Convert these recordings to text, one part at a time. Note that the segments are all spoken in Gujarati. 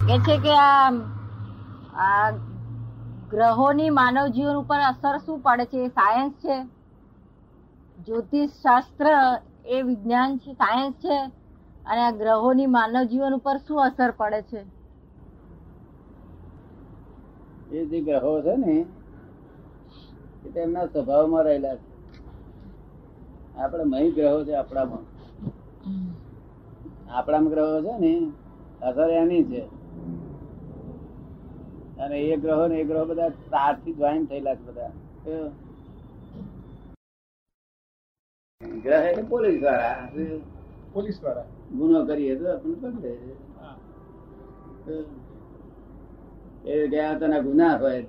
કે છે કે આ ગ્રહોની માનવ જીવન ઉપર અસર શું પડે છે? એ સાયન્સ છે. જ્યોતિષ શાસ્ત્ર એ વિજ્ઞાન છે સાયન્સ છે. અને આ ગ્રહોની માનવ જીવન ઉપર શું અસર પડે છે? એ જે ગ્રહો છે ને એ તેમના સ્વભાવમાં રહેલા છે. આપણે મહી ગ્રહો છે આપણામાં. આપણામાં ગ્રહો છે ને અસર એની છે. અને એ ગ્રહો ને એ ગ્રહો બધા તારથી જોઈન થયેલા છે બધા. ગ્રહ એટલે પોલીસવાળા. પોલીસવાળા. ગુનો કરીએ તો આપણને પકડે એ ગયા તેના ગુના હોય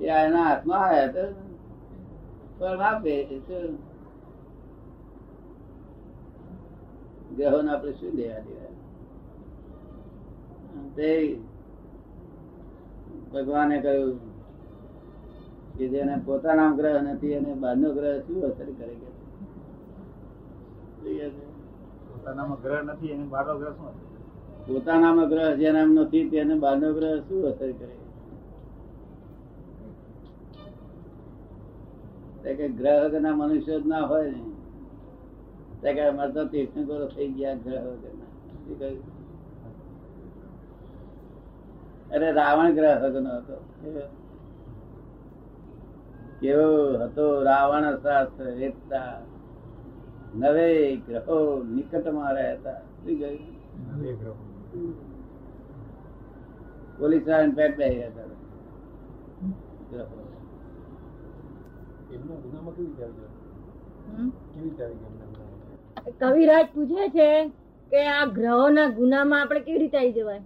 એ એના હાથમાં આવ્યા તો પણ આપે ગ્રહો ને આપણે શું દેવા દેવા? તે ભગવાને કહ્યું કે જેને પોતાના ગ્રહ નથી અને બહારનો ગ્રહ શું અસર કરે કે? પોતાનામાં ગ્રહ નથી એને બહારનો ગ્રહ શું પોતાનામાં ગ્રહ જેના નથી તેને બહારનો ગ્રહ શું અસર કરે? કે ગ્રહ ના મનુષ્ય જ ના હોય ને. કે અમારે તો તીર્થંકરો થઈ ગયા ગ્રહ વગરના શું કહ્યું? અરે રાવણ ગ્રહ વગરનો હતો. કેવો હતો રાવણ શાસ્ત્ર વેચતા નવે ગ્રહો નિકટમાં રહેતા. શું કહ્યું બે ગ્રહો. પોલીસ વાળાને પેટ બેહી હતા. ગયા? ગયા? કવિરાજ પૂછે છે કે આ ગ્રહોના ગુનામાં આપણે કેવી રીતે આવી જવાય?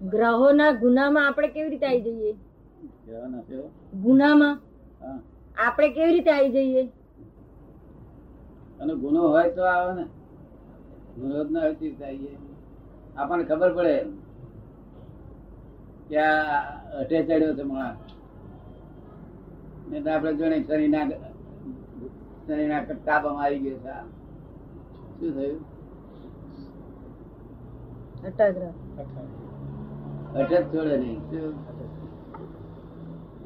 ગ્રહોના ગુનામાં આપણે કેવી રીતે આવી જઈએ? ગુનામાં? આપણે કેવી રીતે આવી જઈએ? અને ગુનો હોય તો આવે ને. ગુનો જ ના હોય તો આવીએ. આપણને ખબર પડે કે આ અઠે ચડ્યો છે માણસ. ને તો આપણે જોડે શરીરના શરીરના કટ્ટાબામાં આવી ગયો છે શું થયું? અટગ્રહ જ છોડે નહીં.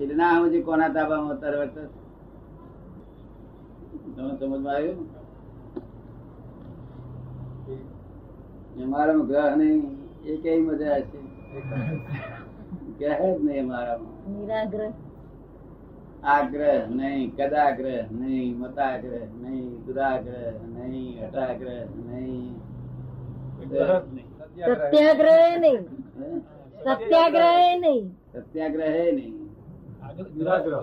એટલે ના સમજી કોના તાબામાં અત્યારે વર્તે તમે સમજમાં આવ્યું? એ- એ મારામાં ગ્રહ નહીં એ કઈ મજા છે ગ્રહ જ નહીં મારામાં. નિરાગ્રહ. આગ્રહ નહીં કદાગ્રહ નહીં મતાગ્રહ નહીં દુરાગ્રહ નહીં હટાગ્રહ નહીં. ગ્રહ જ નહીં. સત્યાગ્રહ. નહીં? સત્યાગ્રહ નહીં સત્યાગ્રહ નહીં સત્ય નો આગ્રહ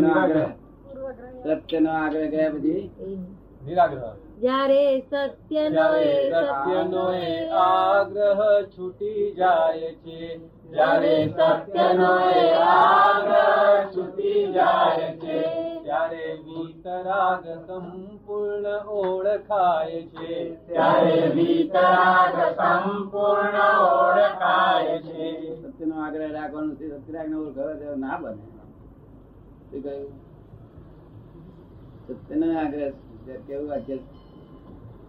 નિરાગ્રહ. સત્યનો આગ્રહ ગયા પછી. નિરાગ્રહ. જ્યારે સત્યનો સત્યનો આગ્રહ છૂટી જાય છે જ્યારે સત્યનો એ આગ્રહ છૂટી જાય છે ત્યારે વિતરાગ સંપૂર્ણ ઓળખાય છે ત્યારે વિતરાગ સંપૂર્ણ ઓળખાય છે સત્યનો આગ્રહ રાખવાનો છે સત્યરાગ ઓળખાવે તો ના બને શું કહ્યું સત્યનો આગ્રહ કેવું વાક્ય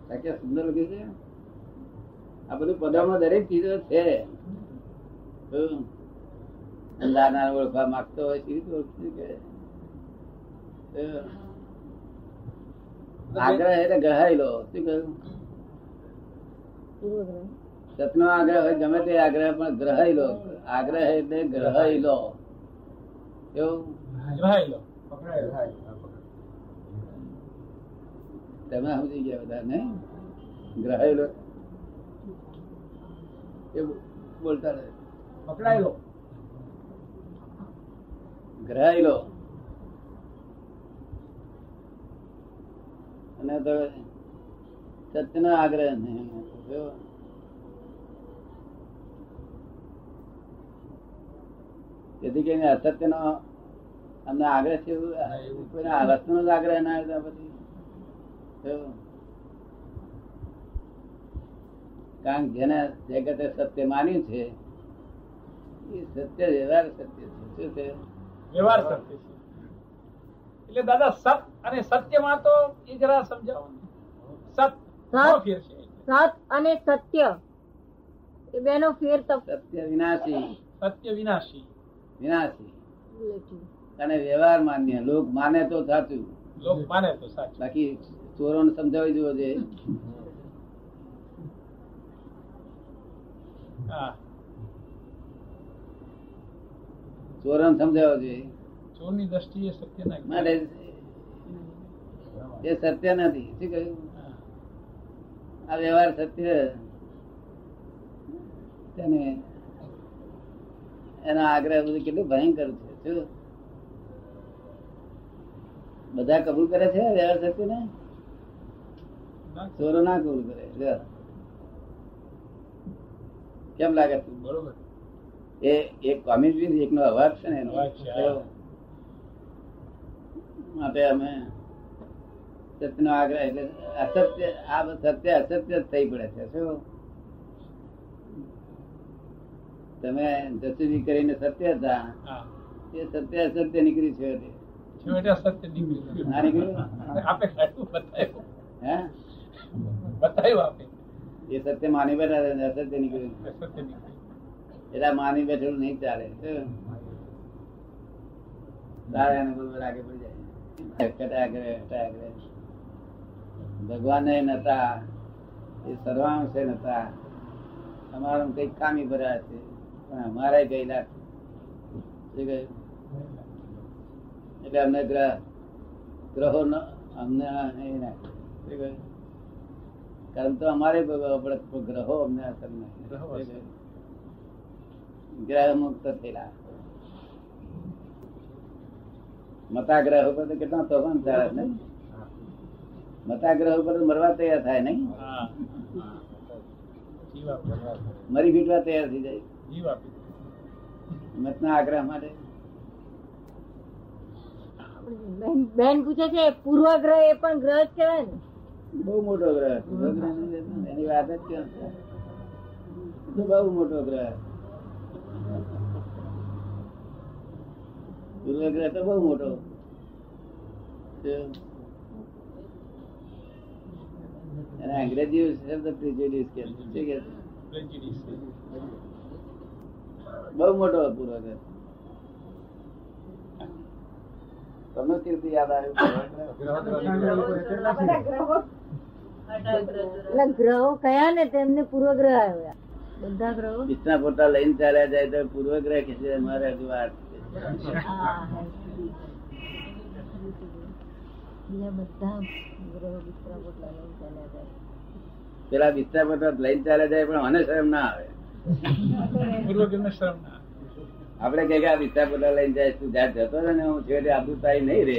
વાક્ય સુંદર લખ્યું છે આ બધું પદામાં દરેક ચીજો છે ઓળખવા માંગતો હોય કેવી રીતે ઓળખી શું? આગ્રહ એટલે ગ્રહાયેલો શું કહ્યું? સતનો આગ્રહ હોય ગમે તે આગ્રહ પણ ગ્રહાયેલો આગ્રહ એટલે ગ્રહાયેલો કેવું તમે સમજી ગયા બધા ને ગ્રહાયેલો એ બોલતા રહે. પકડાયેલો ગ્રહાયેલો અને તો સત્યનો આગ્રહ નહીં. તેથી કરીને અસત્યનો અમને આગ્રહ છે કોઈના વસ્તુનો જ આગ્રહ ના હોય તો પછી. કારણ કે જેને જગતે સત્ય માન્યું છે એ સત્ય વ્યવહાર સત્ય છે. શું છે? વ્યવહાર સત્ય છે. એટલે દાદા સત અને સત્યમાં તો એ જરા સમજાવો સત સત. શું ફેર છે. સત અને સત્ય. એ બેનો ફેર સત્ય વિનાશી. સત્ય વિનાશી. વિનાશી. અને વ્યવહાર માન્ય. લોક માને તો સાચું. લોક માને તો સાચું. બાકી ચોરોને સમજાવી દેવો છે હા. ચોરોને સમજાવો જોઈએ. ચોરની દ્રષ્ટિએ સત્ય ના એ સત્ય નથી. શું કહ્યું? આ વ્યવહાર સત્ય તેને એનો આગ્રહ બધું કેટલું ભયંકર છે શું? બધા કબૂલ કરે છે વ્યવહાર સત્ય ને. ના, ચોરો ના કબૂલ કરે. છે કેમ લાગે? બરોબર. એ એક કોમ્યુનિટી એકનો અવાજ છે ને એનો. અવાજ છે, હા. માટે અમે સત્યનો આગ્રહ એટલે અસત્ય આ સત્ય અસત્ય જ થઈ પડે છે. શું? તમે જસુજી કરીને સત્ય હતા. એ સત્ય અસત્ય નીકળી છે ના નીકળ્યું હે? બતાવ્યું આપે. એ સત્ય માની બેઠા અસત્ય નીકળ્યું એટલે માની બેઠેલું નહીં ચાલે? તારે એને બધું રાગે પડી જાય. ભગવાન નતા એ સર્વાંશે નતા અમારું કઈ કામી ભર્યા છે પણ અમારે ગયેલા? એટલે અમને ગ્રહ ગ્રહો ન અમને? કર્મ તો અમારે ગ્રહો અમને અસર. કહ્યું? ગ્રહ મુક્ત થયેલા મતાગ્રહ ઉપર તો કેટલા તોફાન ચાલે ને મતાગ્રહ ઉપર મરવા તૈયાર થાય નહીં? મરી ફીટવા તૈયાર થઈ જાય. મતના આગ્રહ માટે. બેન- પૂછે છે પૂર્વગ્રહ એ પણ ગ્રહ જ કહેવાય ને? બહુ મોટો ગ્રહ એની વાત જ કેમ બહુ મોટો ગ્રહ પૂર્વગ્રહ તો બહુ મોટો. અંગ્રેજી શબ્દ છે. બહુ મોટો પૂર્વગ્રહ તમને કીર્તિ યાદ આવ્યું? ગ્રહો કયા ને તેમને પૂર્વગ્રહ આવ્યા? બધા ગ્રહો? પોતા લઈને ચાલ્યા જાય તો હજુ બધા ગ્રહો લઈને ચાલ્યા જાય. પેલા બિસ્તરા પોતા લઈને ચાલ્યા જાય પણ મને શરમ ના આવે. પૂર્વગ્રહને શરમ ના આપડે કઈ કે આ બિસ્તરા પોતા લઈને જાય તું જ્યાં જતો રહે ને હું છેવટે આબરૂ તારી નહીં રે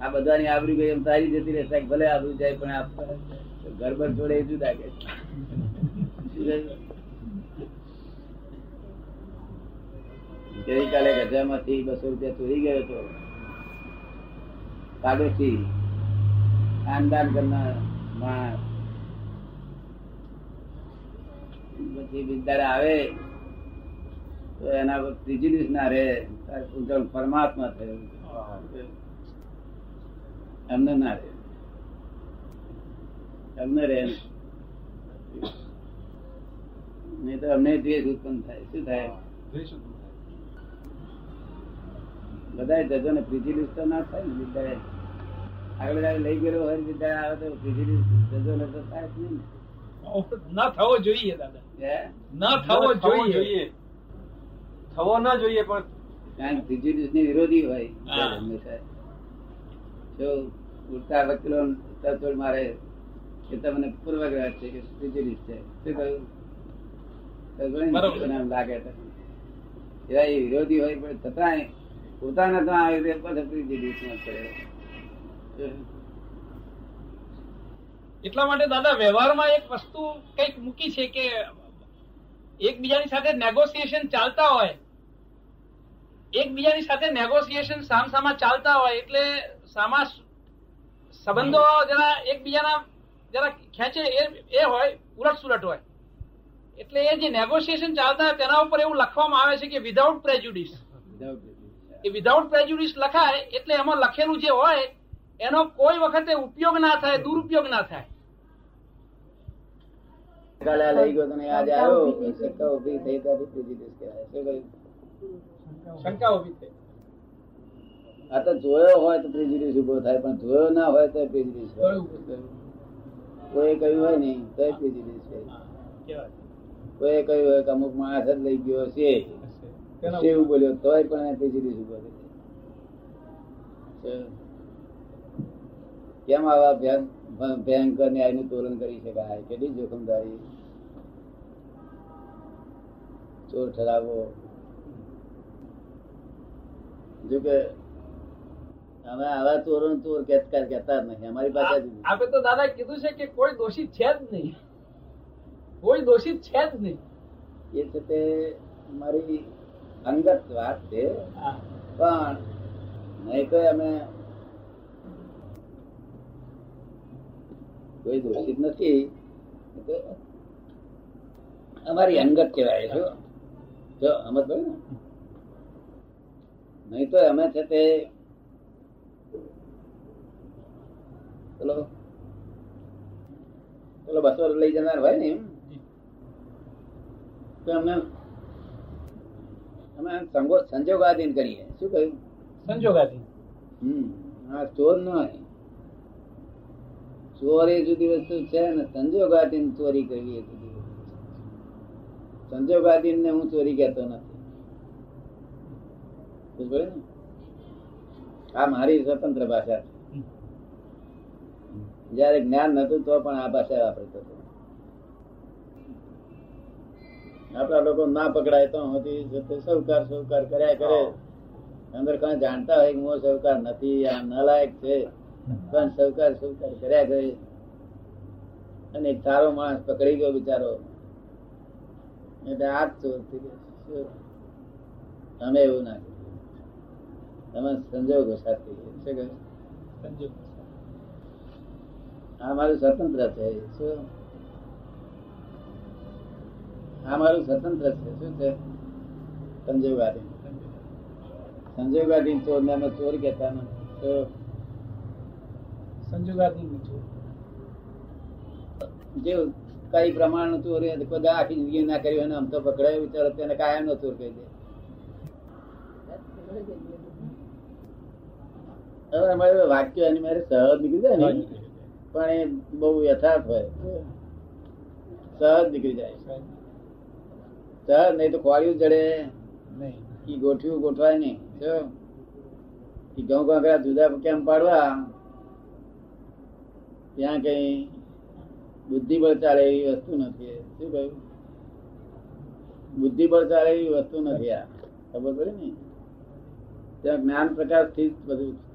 આ બધાની આબરૂ ગઈ એમ તારી જતી રહે ભલે આબરૂ જાય પણ આ ગરબર જોડે એ જુદા કે ગઈકાલે ગજામાંથી બસો રૂપિયા ચોરી ગયો હતો. પાડોશી ખાનદાન કરનાર માણસ. પછી બિચારે આવે, તો એના પર ત્રીજી દિવસ ના તારે પરમાત્મા થયું. એમને ના રહે એમને રહે નહીં તો અમને દ્વેષ ઉત્પન્ન થાય. શું થાય? બધા જજો ને પ્રિજિડિસ તો ના થાય ને બિચારે. આગળ જાણે લઈ ગયેલો હોય બિચારે આવે તો પ્રિજિડિસ જજો ને તો થાય જ નહીં ના. થવો જોઈએ દાદા. ના થવો જોઈએ. થવો ના જોઈએ પણ કારણ કે ની વિરોધી હોય હંમેશા જો ઉડતા વકીલો તરતોડ મારે કે તમને પૂર્વગ્રહ છે કે પ્રિજિડિસ છે. શું કહ્યું તો ઘણી બરોબર. લોકોને એમ લાગે છે. એવા વિરોધી હોય પણ છતાંય પોતાના તો આવી કરે. એટલા માટે દાદા વ્યવહારમાં એક વસ્તુ કંઈક મૂકી છે કે એકબીજાની સાથે નેગોશિએશન ચાલતા હોય. એકબીજાની સાથે નેગોશિએશન સામસામા ચાલતા હોય એટલે સામા સંબંધો જરા એકબીજાના જરા ખેંચે એ એ હોય ઉલટ સુલટ હોય. એટલે એ જે નેગોશિએશન ચાલતા તેના ઉપર એવું લખવામાં આવે છે કે વિધાઉટ પ્રેજ્યુડિસ Without એ વિધાઉટ પ્રેજ્યુડિસ લખાય એટલે એમાં લખેલું જે હોય એનો કોઈ વખતે ઉપયોગ ના થાય દુરુપયોગ ના થાય. આ કહેવાય. તો જોયો હોય તો prejudice ઊભો થાય પણ જોયો ના હોય તો prejudice હોય. કોઈ કહ્યું હોય નહીં તો પ્રેજ્યુડિસ છે. હા, એ કોઈ કહ્યું કે અમુક માણસ જ લઈ ગયો છે. એવું બોલ્યો તોય પણ એને prejudice ઊભો બોલે કેમ આવા ભયંકર ન્યાયનું તોલન કરી શકાય? કેટલી જોખમદારી? ચોર ઠરાવો. જો કે અમે આવા ચોરો ચોર કેતકાર કેતા જ નથી અમારી પાસે જ આપે તો દાદા કીધું છે કે કોઈ દોષિત છે જ નહીં. કોઈ દોષિત છે જ નહીં. એ છે તે મારી અંગત વાત છે. પણ નહીં તો અમે કોઈ દોષિત નથી. અમારી અંગત કહેવાય છે જો પડી ને નહીં તો અમે છે તે પેલો બસો લઈ જનાર હોય ને તો અમે સંજોગાધીન કરીએ. શું કહ્યું? સંજોગાધીન. હમ આ ચોર ન ચોર એ જુદી વસ્તુ છે ને સંજોગાધીન ચોરી કરવી એ જુદી વસ્તુ છે. સંજોગાધીન ને હું ચોરી કહેતો નથી. ને આ મારી સ્વતંત્ર ભાષા છે. જયારે જ્ઞાન નતું તો પણ આ ભાષા વાપરતો હતો. આપણા લોકો ના પકડાય તો હતી સહકાર સહકાર કર્યા કરે. અંદર કઈ જાણતા હોય હું સહકાર નથી આ નલાયક છે. પણ સહકાર સહકાર કર્યા કરે. અને સારો માણસ પકડી ગયો બિચારો. એટલે આ જ ચોર? અમે એવું ના તમે સંજોગો સાથે આ મારું સ્વતંત્ર છે. શું? આ મારું સ્વતંત્ર છે. શું છે? સંજોગાધીન સંજોગાધીન ચોર ને અમે ચોર કહેતા તો સંજોગાથી છું જે કઈ પ્રમાણનું ચોર હોય, આખી જિંદગી ના કર્યું અને આમ તો પકડાયો વિચારો તેને કાયમ નો ચોર કહી દે. હવે અમારે વાક્ય એની મારે સહજ નીકળી જાય ને. પણ એ બહુ યથાર્થ હોય. સહજ નીકળી જાય. સહજ નહીં તો ખોળ્યું જડે. નહીં. ગોઠવ્યું ગોઠવાય નહીં. ઈ ઘઉં કાંકરા જુદા કેમ પાડવા? ત્યાં કઈ બુદ્ધિબળ ચાલે એવી વસ્તુ નથી. શું કહ્યું? બુદ્ધિબળ ચાલે એવી વસ્તુ નથી આ. ખબર પડે ને? ત્યાં જ્ઞાન પ્રકાશથી જ બધું